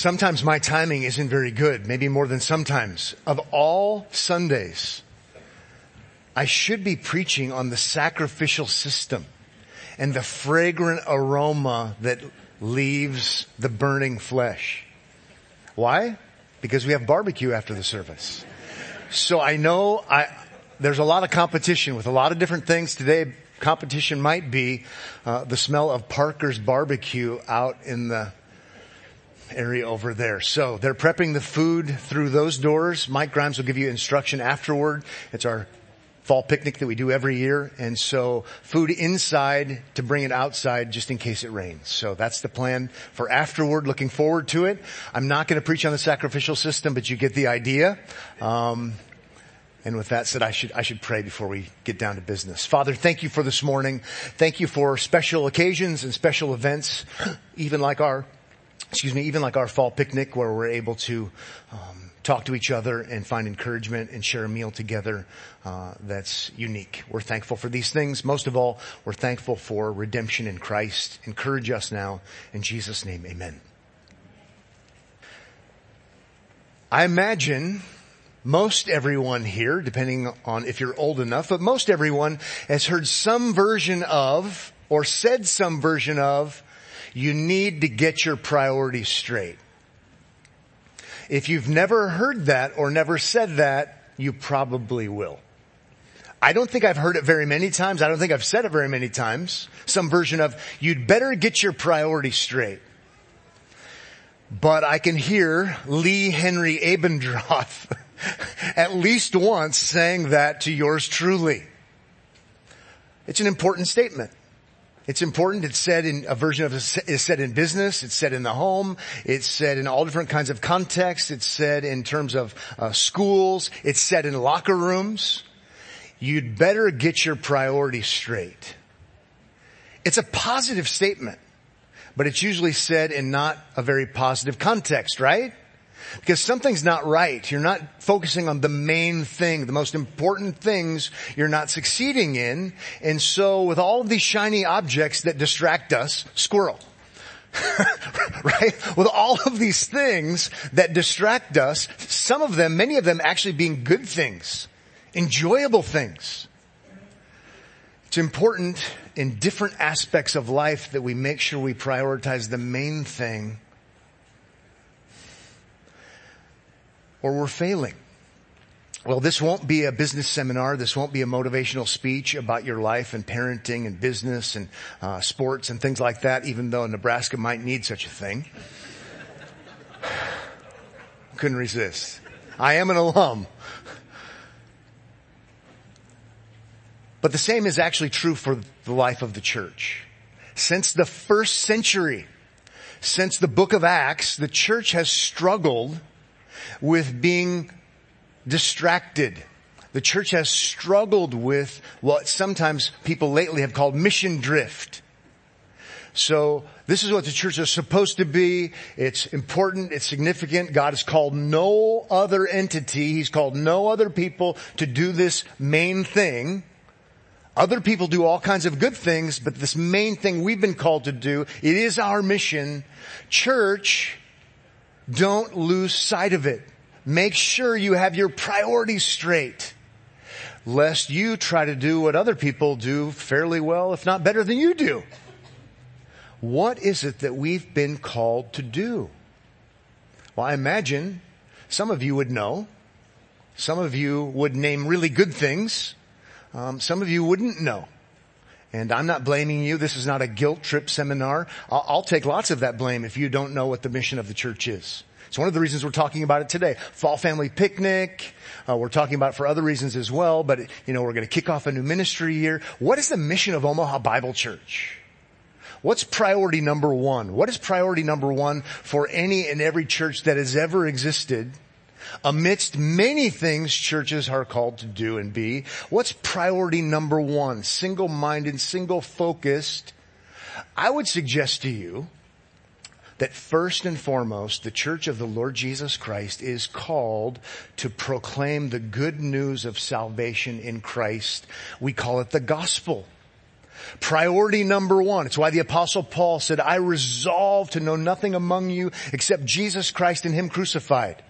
Sometimes my timing isn't very good, maybe more than sometimes. Of all Sundays, I should be preaching on the sacrificial system and the fragrant aroma that leaves the burning flesh. Why? Because we have barbecue after the service. So I know I, there's a lot of competition with a lot of different things today. Competition might be uh, the smell of Parker's barbecue out in the area over there. So they're prepping the food through those doors. Mike Grimes will give you instruction afterward. It's our fall picnic that we do every year. And so food inside to bring it outside just in case it rains. So that's the plan for afterward. Looking forward to it. I'm not going to preach on the sacrificial system, but you get the idea. Um, and with that said, I should, I should pray before we get down to business. Father, thank you for this morning. Thank you for special occasions and special events, even like our, excuse me, even like our fall picnic where we're able to, um, talk to each other and find encouragement and share a meal together uh, that's unique. We're thankful for these things. Most of all, we're thankful for redemption in Christ. Encourage us now. In Jesus' name, amen. I imagine most everyone here, depending on if you're old enough, but most everyone has heard some version of or said some version of, you need to get your priorities straight. If you've never heard that or never said that, you probably will. I don't think I've heard it very many times. I don't think I've said it very many times. Some version of, you'd better get your priorities straight. But I can hear Lee Henry Abendroth at least once saying that to yours truly. It's an important statement. It's important. It's said in a version of it is said in business. It's said in the home. It's said in all different kinds of contexts. It's said in terms of uh, schools. It's said in locker rooms. You'd better get your priorities straight. It's a positive statement, but it's usually said in not a very positive context, right? Because something's not right. You're not focusing on the main thing, the most important things you're not succeeding in. And so with all of these shiny objects that distract us, squirrel. right? With all of these things that distract us, some of them, many of them actually being good things, enjoyable things. It's important in different aspects of life that we make sure we prioritize the main thing or we're failing. Well, this won't be a business seminar. This won't be a motivational speech about your life and parenting and business and uh, sports and things like that, even though Nebraska might need such a thing. Couldn't resist. I am an alum. But the same is actually true for the life of the church. Since the first century, since the book of Acts, the church has struggled with being distracted. The church has struggled with what sometimes people lately have called mission drift. So this is what the church is supposed to be. It's important. It's significant. God has called no other entity. He's called no other people to do this main thing. Other people do all kinds of good things, but this main thing we've been called to do, it is our mission. Church, don't lose sight of it. Make sure you have your priorities straight. Lest you try to do what other people do fairly well, if not better than you do. What is it that we've been called to do? Well, I imagine some of you would know. Some of you would name really good things. Um, some of you wouldn't know. And I'm not blaming you. This is not a guilt trip seminar. I'll, I'll, take lots of that blame if you don't know what the mission of the church is. It's one of the reasons we're talking about it today. Fall family picnic. Uh, we're talking about it for other reasons as well, but you know, we're going to kick off a new ministry year. What is the mission of Omaha Bible Church? What's priority number one? What is priority number one for any and every church that has ever existed? Amidst many things churches are called to do and be, what's priority number one? Single-minded, single-focused. I would suggest to you that first and foremost, the church of the Lord Jesus Christ is called to proclaim the good news of salvation in Christ. We call it the gospel. Priority number one. It's why the apostle Paul said, I resolve to know nothing among you except Jesus Christ and Him crucified.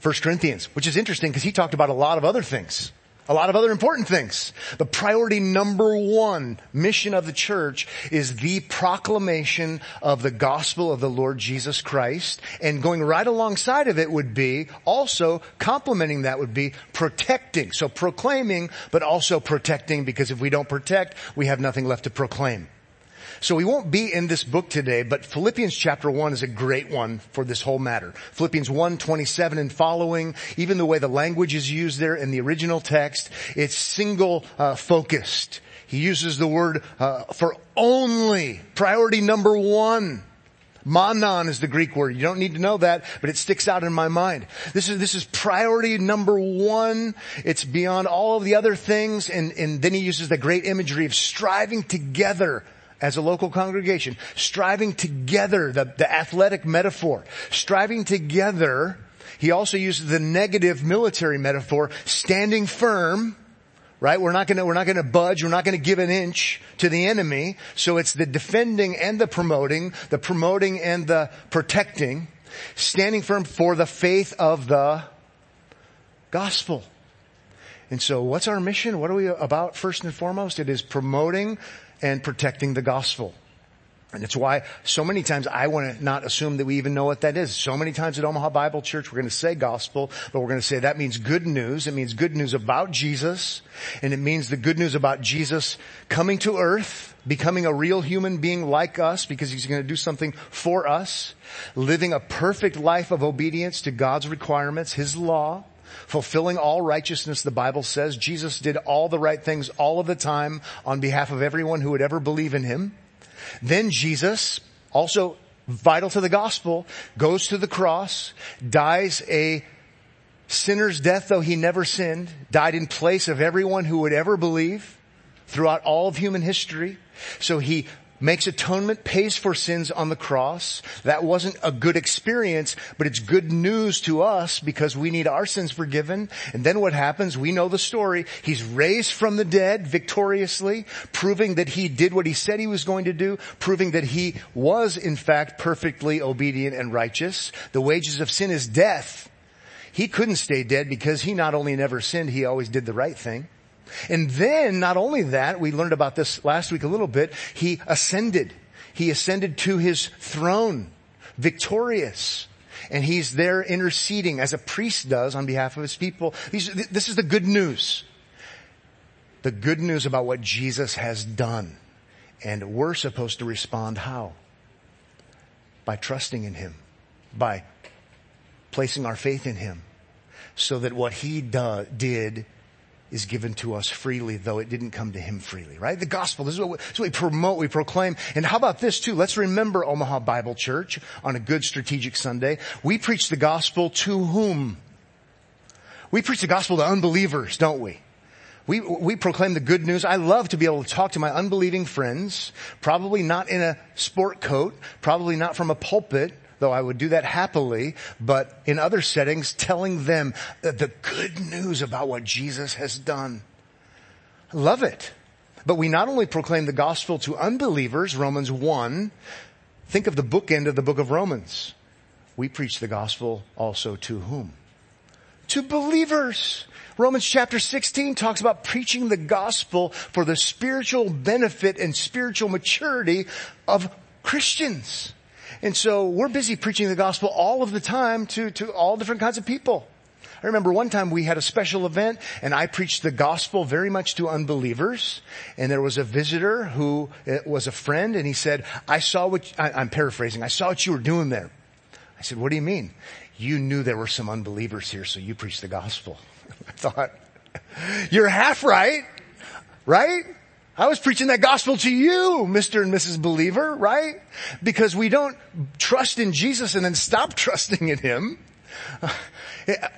First Corinthians, which is interesting because he talked about a lot of other things a lot of other important things. The priority number one mission of the church is the proclamation of the gospel of the Lord Jesus Christ. And going right alongside of it would be also complementing that would be protecting. So proclaiming, but also protecting because if we don't protect, we have nothing left to proclaim. So we won't be in this book today, but Philippians chapter 1 is a great one for this whole matter. Philippians 1, 27 and following, even the way the language is used there in the original text, it's single uh, focused. He uses the word uh, for only, priority number one. Monon is the Greek word. You don't need to know that, but it sticks out in my mind. This is, this is priority number one. It's beyond all of the other things. And, and then he uses the great imagery of striving together as a local congregation, striving together, the, the athletic metaphor, striving together. He also uses the negative military metaphor, standing firm, right? We're not gonna, we're not gonna budge, we're not gonna give an inch to the enemy. So it's the defending and the promoting, the promoting and the protecting, standing firm for the faith of the gospel. And so what's our mission? What are we about first and foremost? It is promoting and protecting the gospel. And it's why so many times I want to not assume that we even know what that is. So many times at Omaha Bible Church, we're going to say gospel, but we're going to say that means good news. It means good news about Jesus. And it means the good news about Jesus coming to earth, becoming a real human being like us because he's going to do something for us, living a perfect life of obedience to God's requirements, his law, fulfilling all righteousness, the Bible says. Jesus did all the right things all of the time on behalf of everyone who would ever believe in him. Then Jesus, also vital to the gospel, goes to the cross, dies a sinner's death though he never sinned, died in place of everyone who would ever believe throughout all of human history. So he makes atonement, pays for sins on the cross. That wasn't a good experience, but it's good news to us because we need our sins forgiven. And then what happens? We know the story. He's raised from the dead victoriously, proving that he did what he said he was going to do, proving that he was in fact perfectly obedient and righteous. The wages of sin is death. He couldn't stay dead because he not only never sinned, he always did the right thing. And then, not only that, we learned about this last week a little bit, he ascended. He ascended to his throne, victorious. And he's there interceding as a priest does on behalf of his people. This is the good news. The good news about what Jesus has done. And we're supposed to respond how? By trusting in him. By placing our faith in him. So that what he do, did is given to us freely, though it didn't come to him freely, right? The gospel, this is, what we, this is what we promote, we proclaim. And how about this too? Let's remember Omaha Bible Church on a good strategic Sunday. We preach the gospel to whom? We preach the gospel to unbelievers, don't we? We, we proclaim the good news. I love to be able to talk to my unbelieving friends, probably not in a sport coat, probably not from a pulpit, though I would do that happily, but in other settings, telling them the good news about what Jesus has done. love it. But we not only proclaim the gospel to unbelievers, Romans 1, think of the bookend of the book of Romans. We preach the gospel also to whom? To believers. Romans chapter 16 talks about preaching the gospel for the spiritual benefit and spiritual maturity of Christians. And so we're busy preaching the gospel all of the time to, to all different kinds of people. I remember one time we had a special event and I preached the gospel very much to unbelievers. And there was a visitor who uh, was a friend and he said, I saw what, I, I'm paraphrasing, I saw what you were doing there. I said, what do you mean? You knew there were some unbelievers here, so you preached the gospel. I thought, you're half right, right? I was preaching that gospel to you, Mr. and Mrs. Believer, right? Because we don't trust in Jesus and then stop trusting in Him. Uh,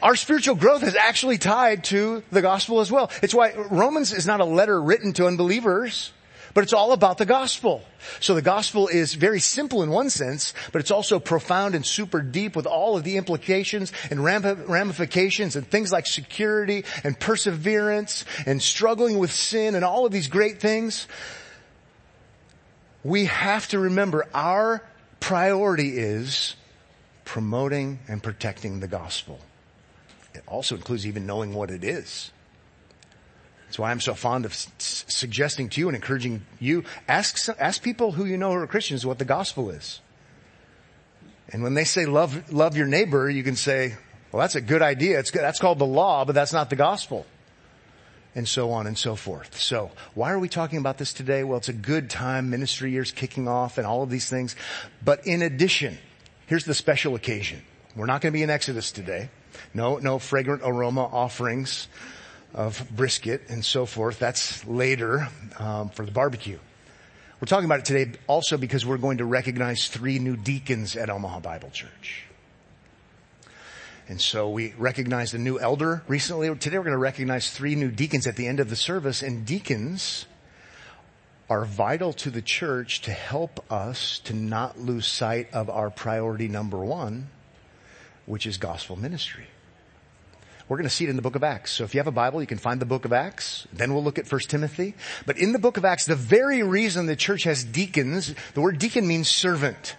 our spiritual growth is actually tied to the gospel as well. It's why Romans is not a letter written to unbelievers. But it's all about the gospel. So the gospel is very simple in one sense, but it's also profound and super deep with all of the implications and ramifications and things like security and perseverance and struggling with sin and all of these great things. we have to remember our priority is promoting and protecting the gospel. It also includes even knowing what it is. That's why I'm so fond of s- suggesting to you and encouraging you, ask, ask people who you know who are Christians what the gospel is. And when they say love, love your neighbor, you can say, well, that's a good idea. It's good. That's called the law, but that's not the gospel. And so on and so forth. So why are we talking about this today? Well, it's a good time. Ministry year's kicking off and all of these things. But in addition, here's the special occasion. We're not going to be in Exodus today. No, no fragrant aroma offerings of brisket and so forth. That's later um, for the barbecue. We're talking about it today also because we're going to recognize three new deacons at Omaha Bible Church. And so we recognized a new elder recently. Today we're going to recognize three new deacons at the end of the service and deacons are vital to the church to help us to not lose sight of our priority number one, which is gospel ministry. We're going to see it in the book of Acts. So if you have a Bible, you can find the book of Acts. Then we'll look at 1 Timothy. But in the book of Acts, the very reason the church has deacons, the word deacon means servant.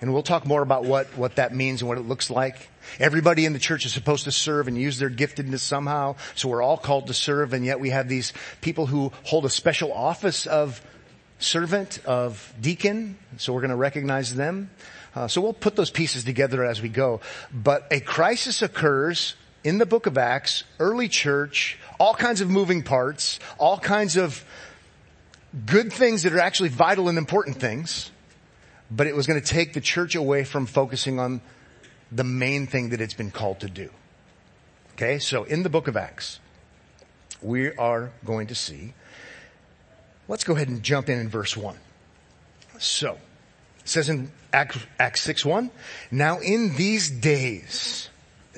And we'll talk more about what, what that means and what it looks like. Everybody in the church is supposed to serve and use their giftedness somehow. So we're all called to serve and yet we have these people who hold a special office of servant, of deacon. So we're going to recognize them. Uh, so we'll put those pieces together as we go. But a crisis occurs in the book of Acts, early church, all kinds of moving parts, all kinds of good things that are actually vital and important things but it was going to take the church away from focusing on the main thing that it's been called to do. Okay, so in the book of Acts, we are going to see, let's go ahead and jump in in verse 1. So, it says in Acts, Acts 6 1, now in these days,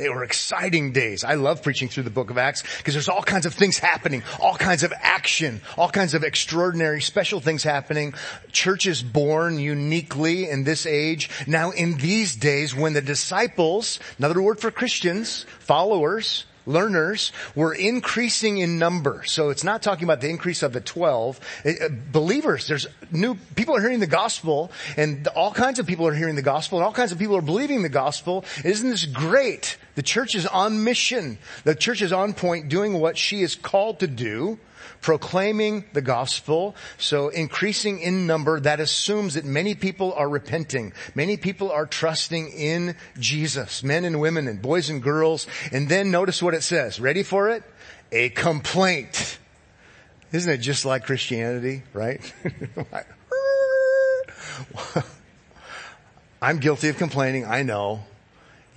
they were exciting days. I love preaching through the book of Acts because there's all kinds of things happening, all kinds of action, all kinds of extraordinary special things happening. Churches born uniquely in this age. Now in these days when the disciples, another word for Christians, followers, learners were increasing in number. So it's not talking about the increase of the 12. Uh, believers, there's new, people are hearing the gospel and all kinds of people are hearing the gospel and all kinds of people are believing the gospel. Isn't this great? The church is on mission. The church is on point doing what she is called to do proclaiming the gospel. So increasing in number, that assumes that many people are repenting. Many people are trusting in Jesus, men and women and boys and girls. And then notice what it says. Ready for it? A complaint. Isn't it just like Christianity, right? I'm guilty of complaining. I know.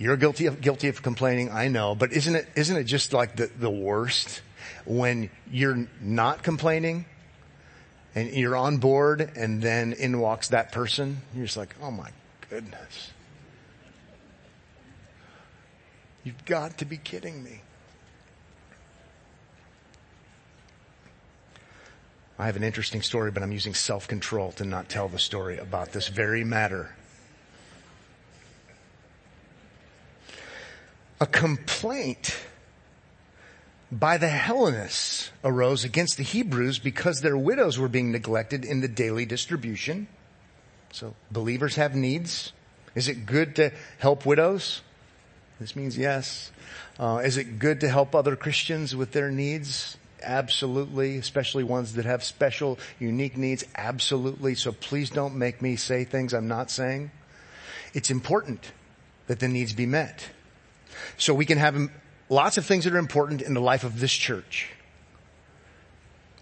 You're guilty of, guilty of complaining. I know. But isn't it, isn't it just like the, the worst? when you're not complaining and you're on board and then in walks that person, you're just like, oh my goodness. You've got to be kidding me. I have an interesting story, but I'm using self-control to not tell the story about this very matter. A complaint by the Hellenists arose against the Hebrews because their widows were being neglected in the daily distribution. So believers have needs. Is it good to help widows? This means yes. Uh, is it good to help other Christians with their needs? Absolutely, especially ones that have special, unique needs. Absolutely. So please don't make me say things I'm not saying. It's important that the needs be met. So we can have lots of things that are important in the life of this church.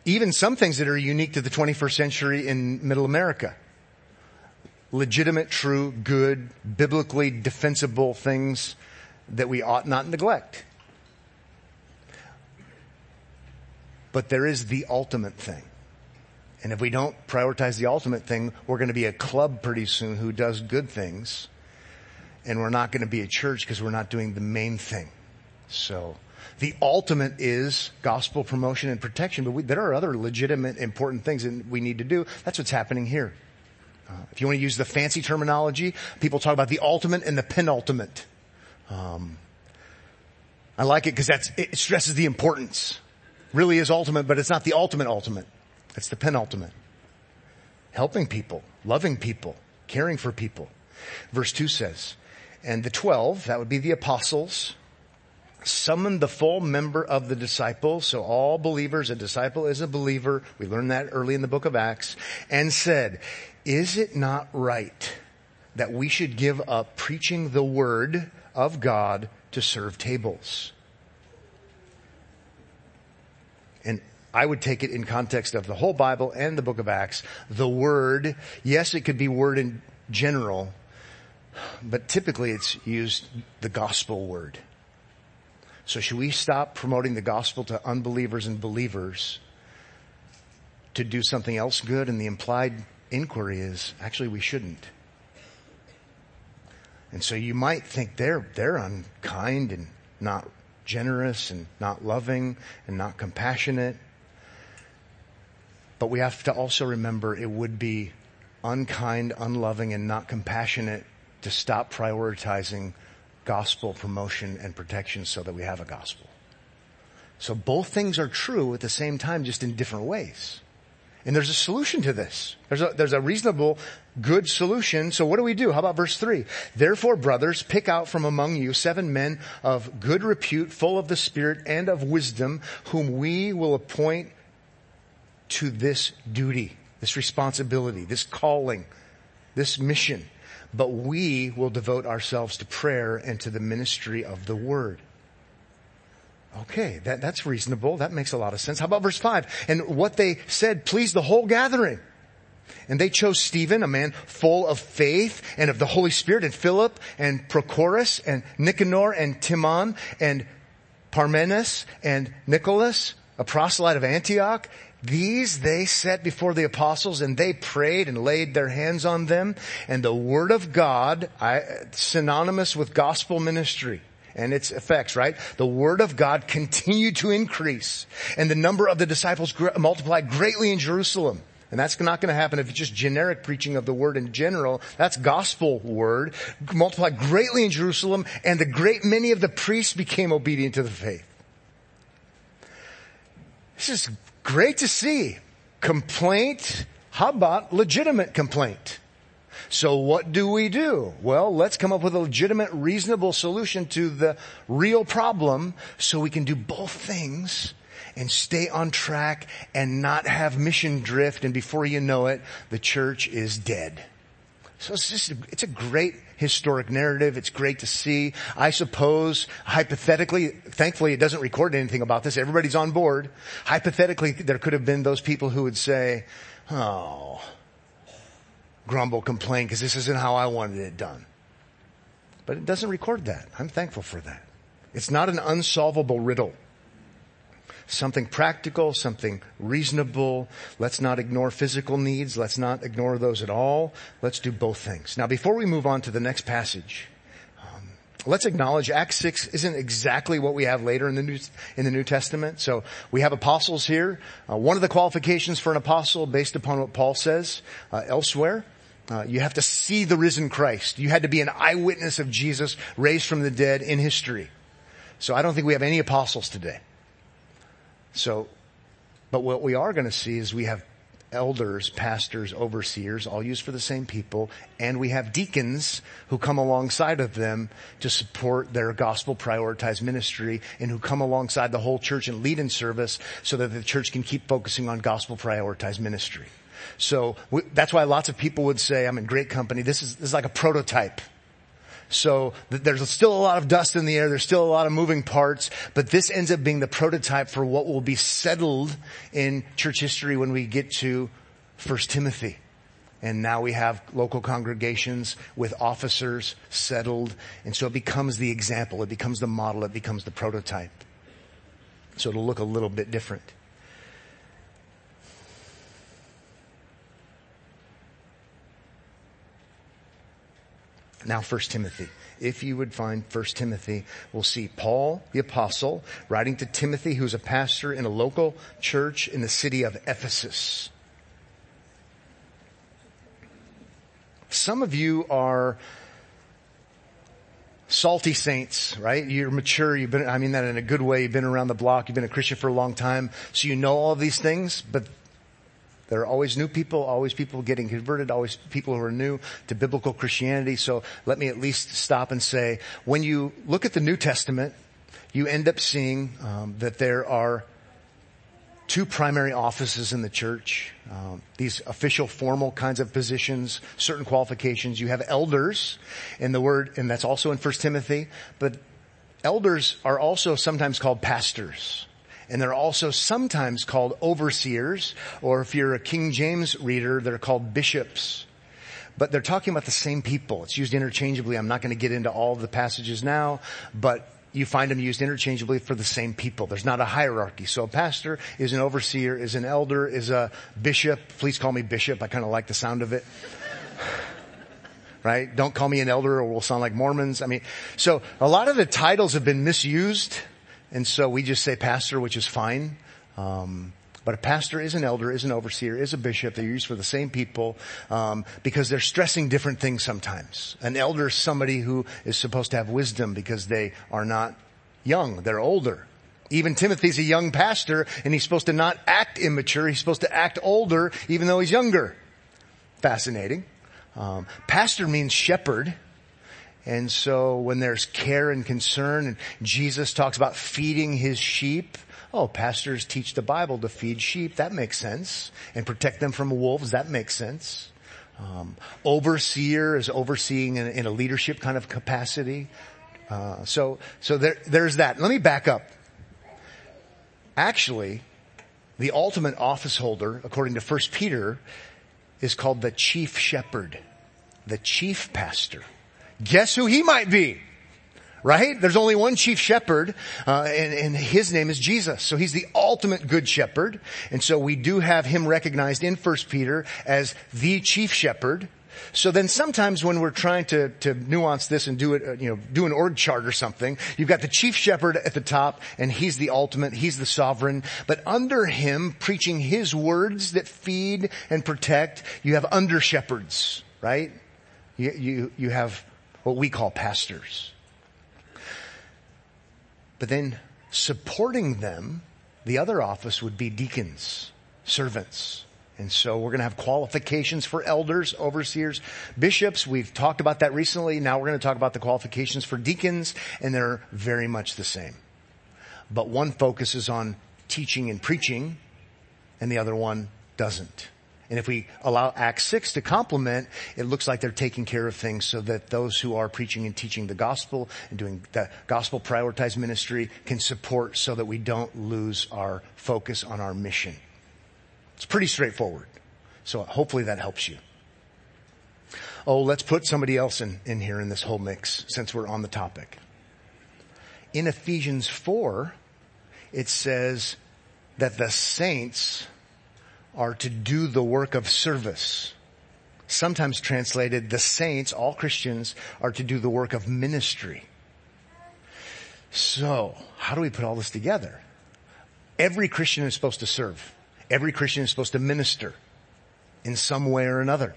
Even some things that are unique to the 21st century in middle America. Legitimate, true, good, biblically defensible things that we ought not neglect. But there is the ultimate thing. And if we don't prioritize the ultimate thing, we're going to be a club pretty soon who does good things. And we're not going to be a church because we're not doing the main thing. So the ultimate is gospel promotion and protection, but we, there are other legitimate important things that we need to do. That's what's happening here. Uh, if you want to use the fancy terminology, people talk about the ultimate and the penultimate. Um, I like it because that's it stresses the importance. Really is ultimate, but it's not the ultimate ultimate. It's the penultimate. helping people, loving people, caring for people. Verse 2 says, and the 12, that would be the apostles, summoned the full member of the disciples, so all believers, a disciple is a believer, we learned that early in the book of Acts, and said, is it not right that we should give up preaching the word of God to serve tables? And I would take it in context of the whole Bible and the book of Acts. The word, yes, it could be word in general, but typically it's used the gospel word. So should we stop promoting the gospel to unbelievers and believers to do something else good? And the implied inquiry is actually we shouldn't. And so you might think they're, they're unkind and not generous and not loving and not compassionate. But we have to also remember it would be unkind, unloving, and not compassionate to stop prioritizing gospel promotion and protection so that we have a gospel. So both things are true at the same time, just in different ways. And there's a solution to this. There's a, there's a reasonable, good solution. So what do we do? How about verse three? Therefore, brothers, pick out from among you seven men of good repute, full of the Spirit and of wisdom, whom we will appoint to this duty, this responsibility, this calling, this mission. But we will devote ourselves to prayer and to the ministry of the word. Okay, that, that's reasonable. That makes a lot of sense. How about verse 5? And what they said pleased the whole gathering. And they chose Stephen, a man full of faith and of the Holy Spirit, and Philip, and Prochorus, and Nicanor, and Timon, and Parmenas, and Nicholas, a proselyte of Antioch. These they set before the apostles and they prayed and laid their hands on them and the word of God, I, synonymous with gospel ministry and its effects, right? The word of God continued to increase and the number of the disciples multiplied greatly in Jerusalem. And that's not going to happen if it's just generic preaching of the word in general. That's gospel word. Multiplied greatly in Jerusalem and the great many of the priests became obedient to the faith. This is great to see. Complaint. How about legitimate complaint? So what do we do? Well, let's come up with a legitimate, reasonable solution to the real problem so we can do both things and stay on track and not have mission drift. And before you know it, the church is dead. So it's just, it's a great historic narrative. It's great to see. I suppose hypothetically, thankfully it doesn't record anything about this. Everybody's on board. Hypothetically, there could have been those people who would say, oh, grumble, complain, because this isn't how I wanted it done. But it doesn't record that. I'm thankful for that. It's not an unsolvable riddle. Something practical, something reasonable. Let's not ignore physical needs. Let's not ignore those at all. Let's do both things. Now, before we move on to the next passage, um, let's acknowledge Acts 6 isn't exactly what we have later in the New, in the New Testament. So we have apostles here. Uh, one of the qualifications for an apostle based upon what Paul says uh, elsewhere uh, you have to see the risen Christ. You had to be an eyewitness of Jesus raised from the dead in history. So I don't think we have any apostles today. So, but what we are going to see is we have elders, pastors, overseers, all used for the same people, and we have deacons who come alongside of them to support their gospel prioritized ministry and who come alongside the whole church and lead in service so that the church can keep focusing on gospel prioritized ministry. So we, that's why lots of people would say, I'm in great company. This is, this is like a prototype. So th- there's still a lot of dust in the air. There's still a lot of moving parts, but this ends up being the prototype for what will be settled in church history when we get to First Timothy. And now we have local congregations with officers settled. And so it becomes the example. It becomes the model. It becomes the prototype. So it'll look a little bit different. Now, First Timothy. If you would find First Timothy, we'll see Paul, the apostle, writing to Timothy, who's a pastor in a local church in the city of Ephesus. Some of you are salty saints, right? You're mature. You've been, I mean that in a good way. You've been around the block. You've been a Christian for a long time. So you know all these things, but There are always new people, always people getting converted, always people who are new to biblical Christianity. So let me at least stop and say, when you look at the New Testament, you end up seeing um, that there are two primary offices in the church. Um, these official, formal kinds of positions, certain qualifications. You have elders, in the word, and that's also in First Timothy. But elders are also sometimes called pastors. And they're also sometimes called overseers, or if you're a King James reader, they're called bishops. But they're talking about the same people. It's used interchangeably. I'm not going to get into all of the passages now, but you find them used interchangeably for the same people. There's not a hierarchy. So a pastor is an overseer, is an elder, is a bishop. Please call me bishop. I kind of like the sound of it. right? Don't call me an elder or we'll sound like Mormons. I mean, so a lot of the titles have been misused and so we just say pastor, which is fine. Um, but a pastor is an elder, is an overseer, is a bishop. They're used for the same people um, because they're stressing different things sometimes. An elder is somebody who is supposed to have wisdom because they are not young; they're older. Even Timothy's a young pastor, and he's supposed to not act immature. He's supposed to act older, even though he's younger. Fascinating. Um, pastor means shepherd. And so when there's care and concern and Jesus talks about feeding his sheep, oh, pastors teach the Bible to feed sheep. That makes sense. And protect them from wolves. That makes sense. Um, overseer is overseeing in, in, a leadership kind of capacity. Uh, so, so there, there's that. Let me back up. Actually, the ultimate office holder, according to 1 Peter, is called the chief shepherd, the chief pastor. Guess who he might be? Right? There's only one chief shepherd, uh, and, and, his name is Jesus. So he's the ultimate good shepherd. And so we do have him recognized in First Peter as the chief shepherd. So then sometimes when we're trying to, to nuance this and do it, uh, you know, do an org chart or something, you've got the chief shepherd at the top and he's the ultimate, he's the sovereign. But under him, preaching his words that feed and protect, you have under shepherds, right? You, you, you have what we call pastors. But then supporting them, the other office would be deacons, servants. And so we're going to have qualifications for elders, overseers, bishops. We've talked about that recently. Now we're going to talk about the qualifications for deacons, and they're very much the same. But one focuses on teaching and preaching, and the other one doesn't. And if we allow Acts 6 to complement, it looks like they're taking care of things so that those who are preaching and teaching the gospel and doing the gospel prioritized ministry can support so that we don't lose our focus on our mission. It's pretty straightforward. So hopefully that helps you. Oh, let's put somebody else in, in here in this whole mix since we're on the topic. In Ephesians 4, it says that the saints are to do the work of service. Sometimes translated, the saints, all Christians, are to do the work of ministry. So, how do we put all this together? Every Christian is supposed to serve. Every Christian is supposed to minister in some way or another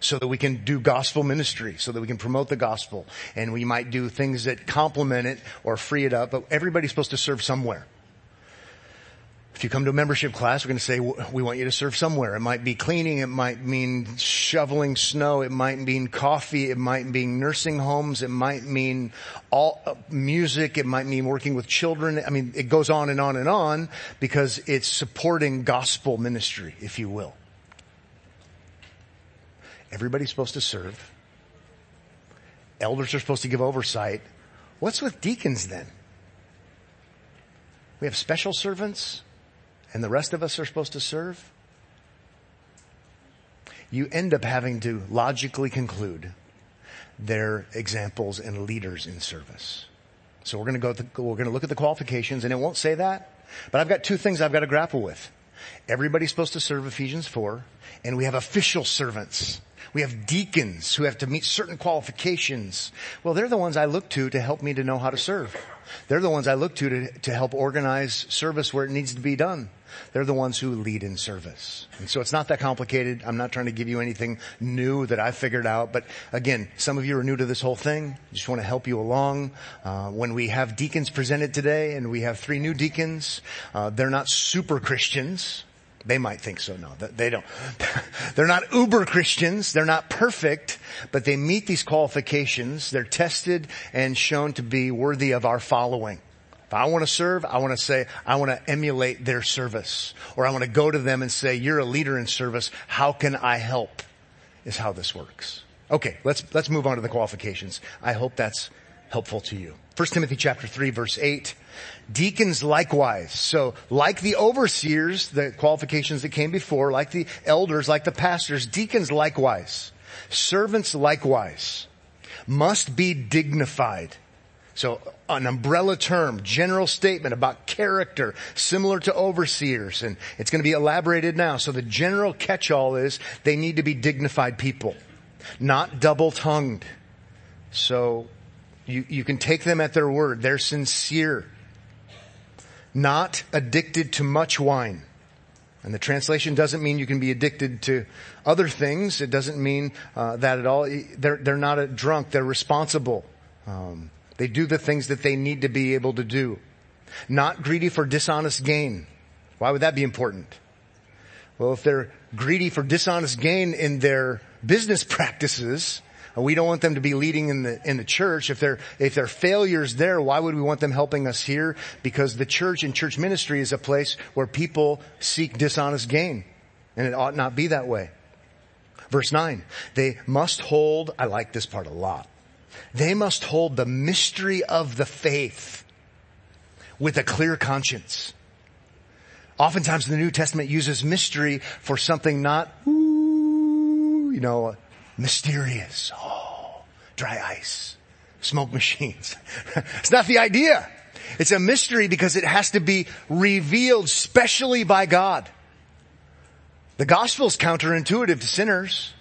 so that we can do gospel ministry, so that we can promote the gospel. And we might do things that complement it or free it up, but everybody's supposed to serve somewhere. If you come to a membership class, we're going to say, we want you to serve somewhere. It might be cleaning. It might mean shoveling snow. It might mean coffee. It might mean nursing homes. It might mean all uh, music. It might mean working with children. I mean, it goes on and on and on because it's supporting gospel ministry, if you will. Everybody's supposed to serve. Elders are supposed to give oversight. What's with deacons then? We have special servants and the rest of us are supposed to serve, you end up having to logically conclude they're examples and leaders in service. So we're going to go, the, we're going to look at the qualifications and it won't say that, but I've got two things I've got to grapple with. Everybody's supposed to serve Ephesians 4 and we have official servants. We have deacons who have to meet certain qualifications. Well, they're the ones I look to to help me to know how to serve. They're the ones I look to to, to help organize service where it needs to be done. They're the ones who lead in service. And so it's not that complicated. I'm not trying to give you anything new that I figured out. But again, some of you are new to this whole thing. Just want to help you along. Uh, when we have deacons presented today and we have three new deacons, uh, they're not super Christians. They might think so. No, they don't. They're not uber Christians. They're not perfect, but they meet these qualifications. They're tested and shown to be worthy of our following. If I want to serve, I want to say, I want to emulate their service. Or I want to go to them and say, you're a leader in service. How can I help? Is how this works. Okay, let's, let's move on to the qualifications. I hope that's helpful to you. 1 Timothy chapter 3 verse 8. Deacons likewise. So like the overseers, the qualifications that came before, like the elders, like the pastors, deacons likewise. Servants likewise must be dignified. So an umbrella term, general statement about character, similar to overseers, and it's going to be elaborated now. So the general catch-all is they need to be dignified people, not double-tongued. So you, you can take them at their word. They're sincere. Not addicted to much wine. And the translation doesn't mean you can be addicted to other things. It doesn't mean uh, that at all. They're, they're not a drunk. They're responsible. Um, they do the things that they need to be able to do. Not greedy for dishonest gain. Why would that be important? Well, if they're greedy for dishonest gain in their business practices, we don't want them to be leading in the, in the church. If they're, if they're failures there, why would we want them helping us here? Because the church and church ministry is a place where people seek dishonest gain. And it ought not be that way. Verse 9, they must hold, I like this part a lot. They must hold the mystery of the faith with a clear conscience. Oftentimes the New Testament uses mystery for something not, ooh, you know, mysterious. Oh, dry ice, smoke machines. it's not the idea. It's a mystery because it has to be revealed specially by God. The gospel is counterintuitive to sinners.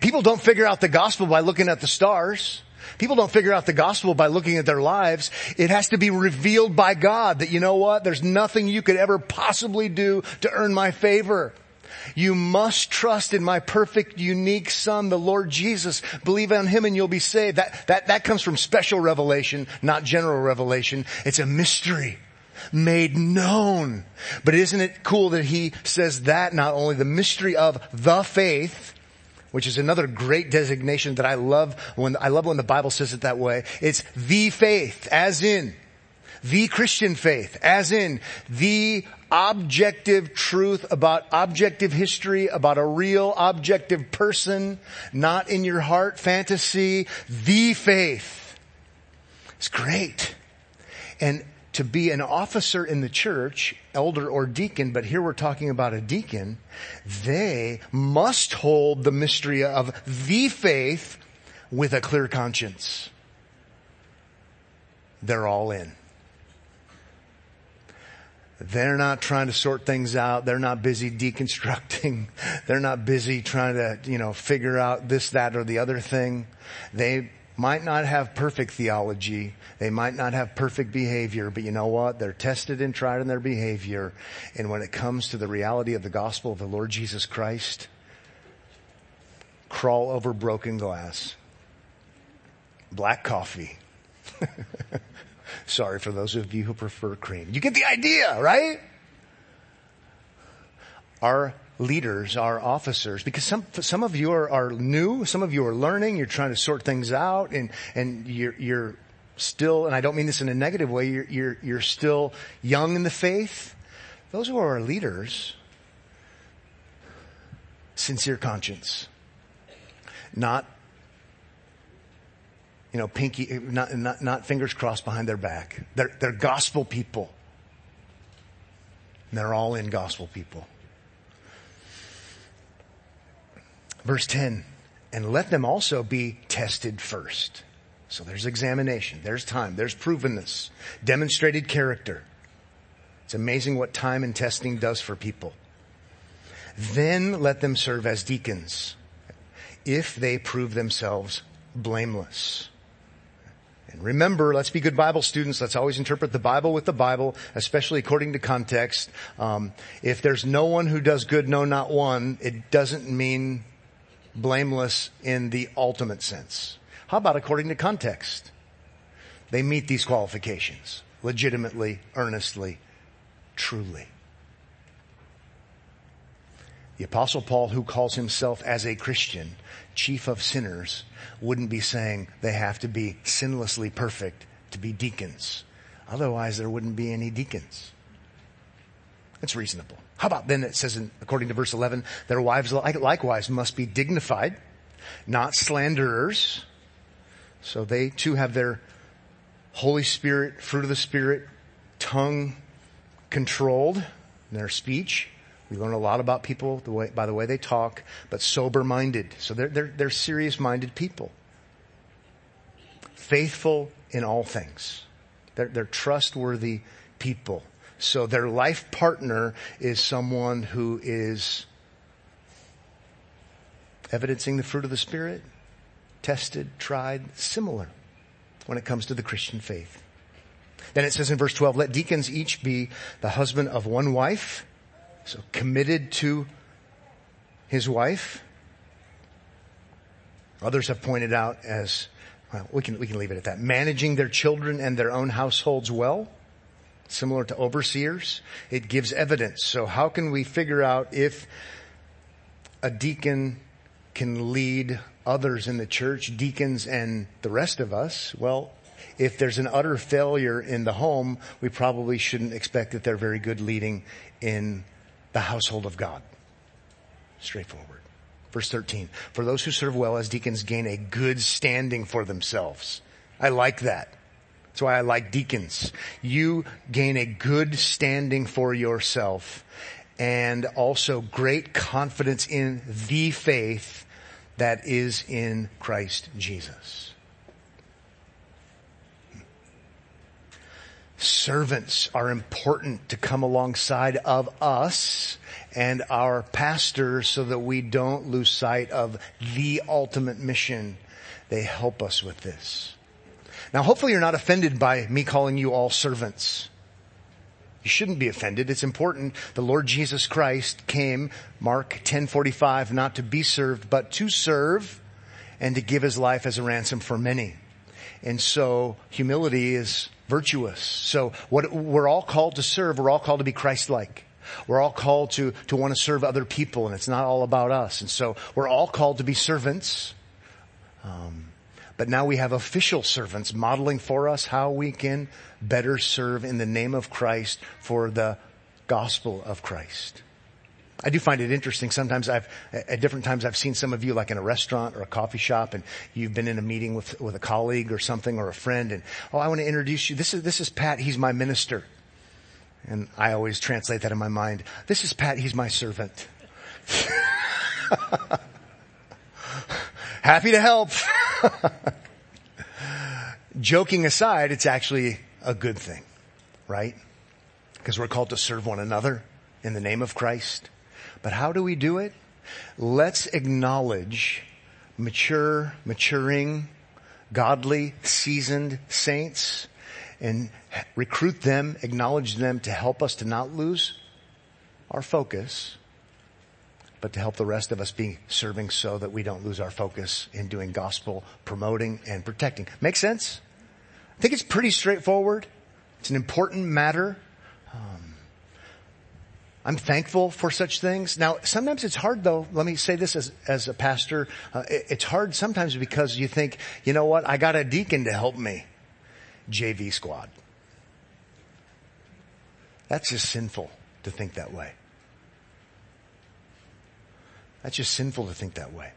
People don't figure out the gospel by looking at the stars. People don't figure out the gospel by looking at their lives. It has to be revealed by God that you know what? There's nothing you could ever possibly do to earn my favor. You must trust in my perfect, unique son, the Lord Jesus. Believe on him and you'll be saved. That, that, that comes from special revelation, not general revelation. It's a mystery made known. But isn't it cool that he says that not only the mystery of the faith, which is another great designation that I love when, I love when the Bible says it that way. It's the faith, as in, the Christian faith, as in the objective truth about objective history, about a real objective person, not in your heart fantasy, the faith. It's great. And to be an officer in the church, elder or deacon, but here we're talking about a deacon, they must hold the mystery of the faith with a clear conscience. They're all in. They're not trying to sort things out. They're not busy deconstructing. They're not busy trying to, you know, figure out this, that, or the other thing. They might not have perfect theology. They might not have perfect behavior, but you know what? They're tested and tried in their behavior. And when it comes to the reality of the gospel of the Lord Jesus Christ, crawl over broken glass. Black coffee. Sorry for those of you who prefer cream. You get the idea, right? Our leaders, our officers, because some, some of you are, are new, some of you are learning, you're trying to sort things out and, and you're, you're still, and I don't mean this in a negative way, you're, you're, you're still young in the faith. Those who are our leaders, sincere conscience, not you know, pinky, not, not, not fingers crossed behind their back. They're, they're gospel people. And they're all in gospel people. Verse 10, and let them also be tested first. So there's examination, there's time, there's provenness, demonstrated character. It's amazing what time and testing does for people. Then let them serve as deacons if they prove themselves blameless. And remember, let's be good Bible students. Let's always interpret the Bible with the Bible, especially according to context. Um, if there's no one who does good, no, not one, it doesn't mean blameless in the ultimate sense. How about according to context? They meet these qualifications legitimately, earnestly, truly. The apostle Paul, who calls himself as a Christian, chief of sinners, wouldn't be saying they have to be sinlessly perfect to be deacons. Otherwise there wouldn't be any deacons. It's reasonable. How about then it says in, according to verse 11, their wives likewise must be dignified, not slanderers. So they too have their Holy Spirit, fruit of the Spirit, tongue controlled in their speech. We learn a lot about people the way, by the way they talk, but sober minded. So they're, they're, they're serious minded people. Faithful in all things. They're, they're trustworthy people. So their life partner is someone who is evidencing the fruit of the Spirit, tested, tried, similar when it comes to the Christian faith. Then it says in verse 12, let deacons each be the husband of one wife, so committed to his wife. Others have pointed out as, well, we can, we can leave it at that. Managing their children and their own households well similar to overseers. It gives evidence. So how can we figure out if a deacon can lead others in the church, deacons and the rest of us? Well, if there's an utter failure in the home, we probably shouldn't expect that they're very good leading in the household of God. Straightforward. Verse 13. For those who serve well as deacons gain a good standing for themselves. I like that. That's why I like deacons. You gain a good standing for yourself and also great confidence in the faith that is in Christ Jesus. Servants are important to come alongside of us and our pastors so that we don't lose sight of the ultimate mission. They help us with this. Now hopefully you're not offended by me calling you all servants. You shouldn't be offended. It's important. The Lord Jesus Christ came, Mark 1045, not to be served, but to serve and to give his life as a ransom for many. And so humility is virtuous. So what we're all called to serve, we're all called to be Christ-like. We're all called to, to want to serve other people and it's not all about us. And so we're all called to be servants. Um, but now we have official servants modeling for us how we can better serve in the name of Christ for the gospel of Christ. I do find it interesting. Sometimes I've, at different times I've seen some of you like in a restaurant or a coffee shop and you've been in a meeting with, with a colleague or something or a friend and, oh, I want to introduce you. This is, this is Pat. He's my minister. And I always translate that in my mind. This is Pat. He's my servant. Happy to help. Joking aside, it's actually a good thing, right? Because we're called to serve one another in the name of Christ. But how do we do it? Let's acknowledge mature, maturing, godly, seasoned saints and recruit them, acknowledge them to help us to not lose our focus but to help the rest of us be serving so that we don't lose our focus in doing gospel promoting and protecting. Make sense? I think it's pretty straightforward. It's an important matter. Um, I'm thankful for such things. Now, sometimes it's hard though. Let me say this as, as a pastor. Uh, it, it's hard sometimes because you think, you know what? I got a deacon to help me. JV squad. That's just sinful to think that way. That's just sinful to think that way.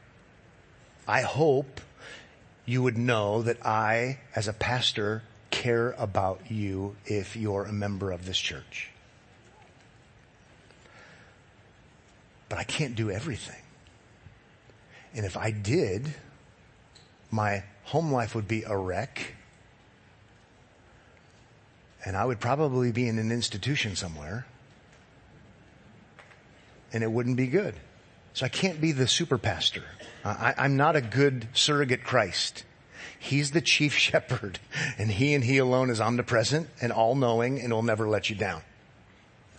I hope you would know that I, as a pastor, care about you if you're a member of this church. But I can't do everything. And if I did, my home life would be a wreck. And I would probably be in an institution somewhere. And it wouldn't be good. So I can't be the super pastor. I, I'm not a good surrogate Christ. He's the chief shepherd and he and he alone is omnipresent and all knowing and will never let you down.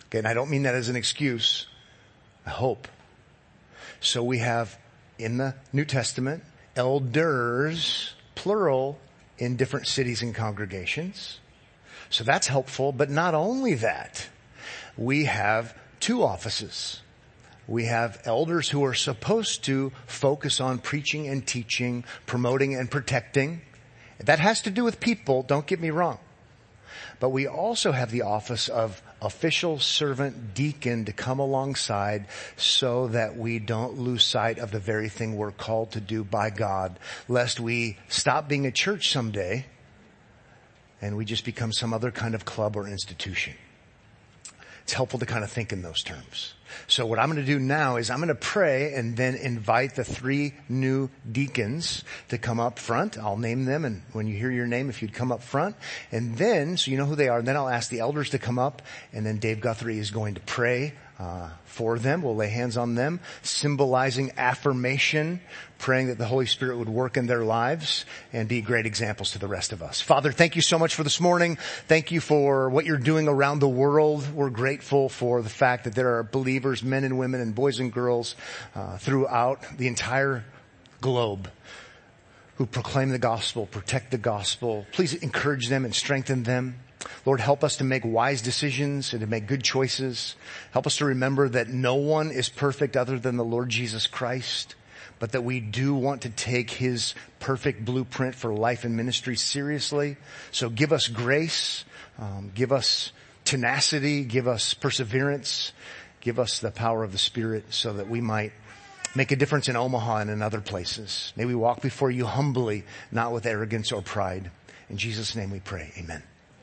Okay. And I don't mean that as an excuse. I hope. So we have in the New Testament elders, plural, in different cities and congregations. So that's helpful, but not only that, we have two offices We have elders who are supposed to focus on preaching and teaching, promoting and protecting. That has to do with people, don't get me wrong. But we also have the office of official servant deacon to come alongside so that we don't lose sight of the very thing we're called to do by God, lest we stop being a church someday and we just become some other kind of club or institution. It's helpful to kind of think in those terms. So what I'm going to do now is I'm going to pray and then invite the three new deacons to come up front. I'll name them and when you hear your name, if you'd come up front and then, so you know who they are, and then I'll ask the elders to come up and then Dave Guthrie is going to pray uh, for them. We'll lay hands on them, symbolizing affirmation, praying that the Holy Spirit would work in their lives and be great examples to the rest of us. Father, thank you so much for this morning. Thank you for what you're doing around the world. We're grateful for the fact that there are believers, men and women and boys and girls uh, throughout the entire globe who proclaim the gospel, protect the gospel. Please encourage them and strengthen them. Lord, help us to make wise decisions and to make good choices. Help us to remember that no one is perfect other than the Lord Jesus Christ, but that we do want to take his perfect blueprint for life and ministry seriously. So give us grace, um, give us tenacity, give us perseverance, give us the power of the Spirit so that we might make a difference in Omaha and in other places. May we walk before you humbly, not with arrogance or pride. In Jesus' name we pray. Amen.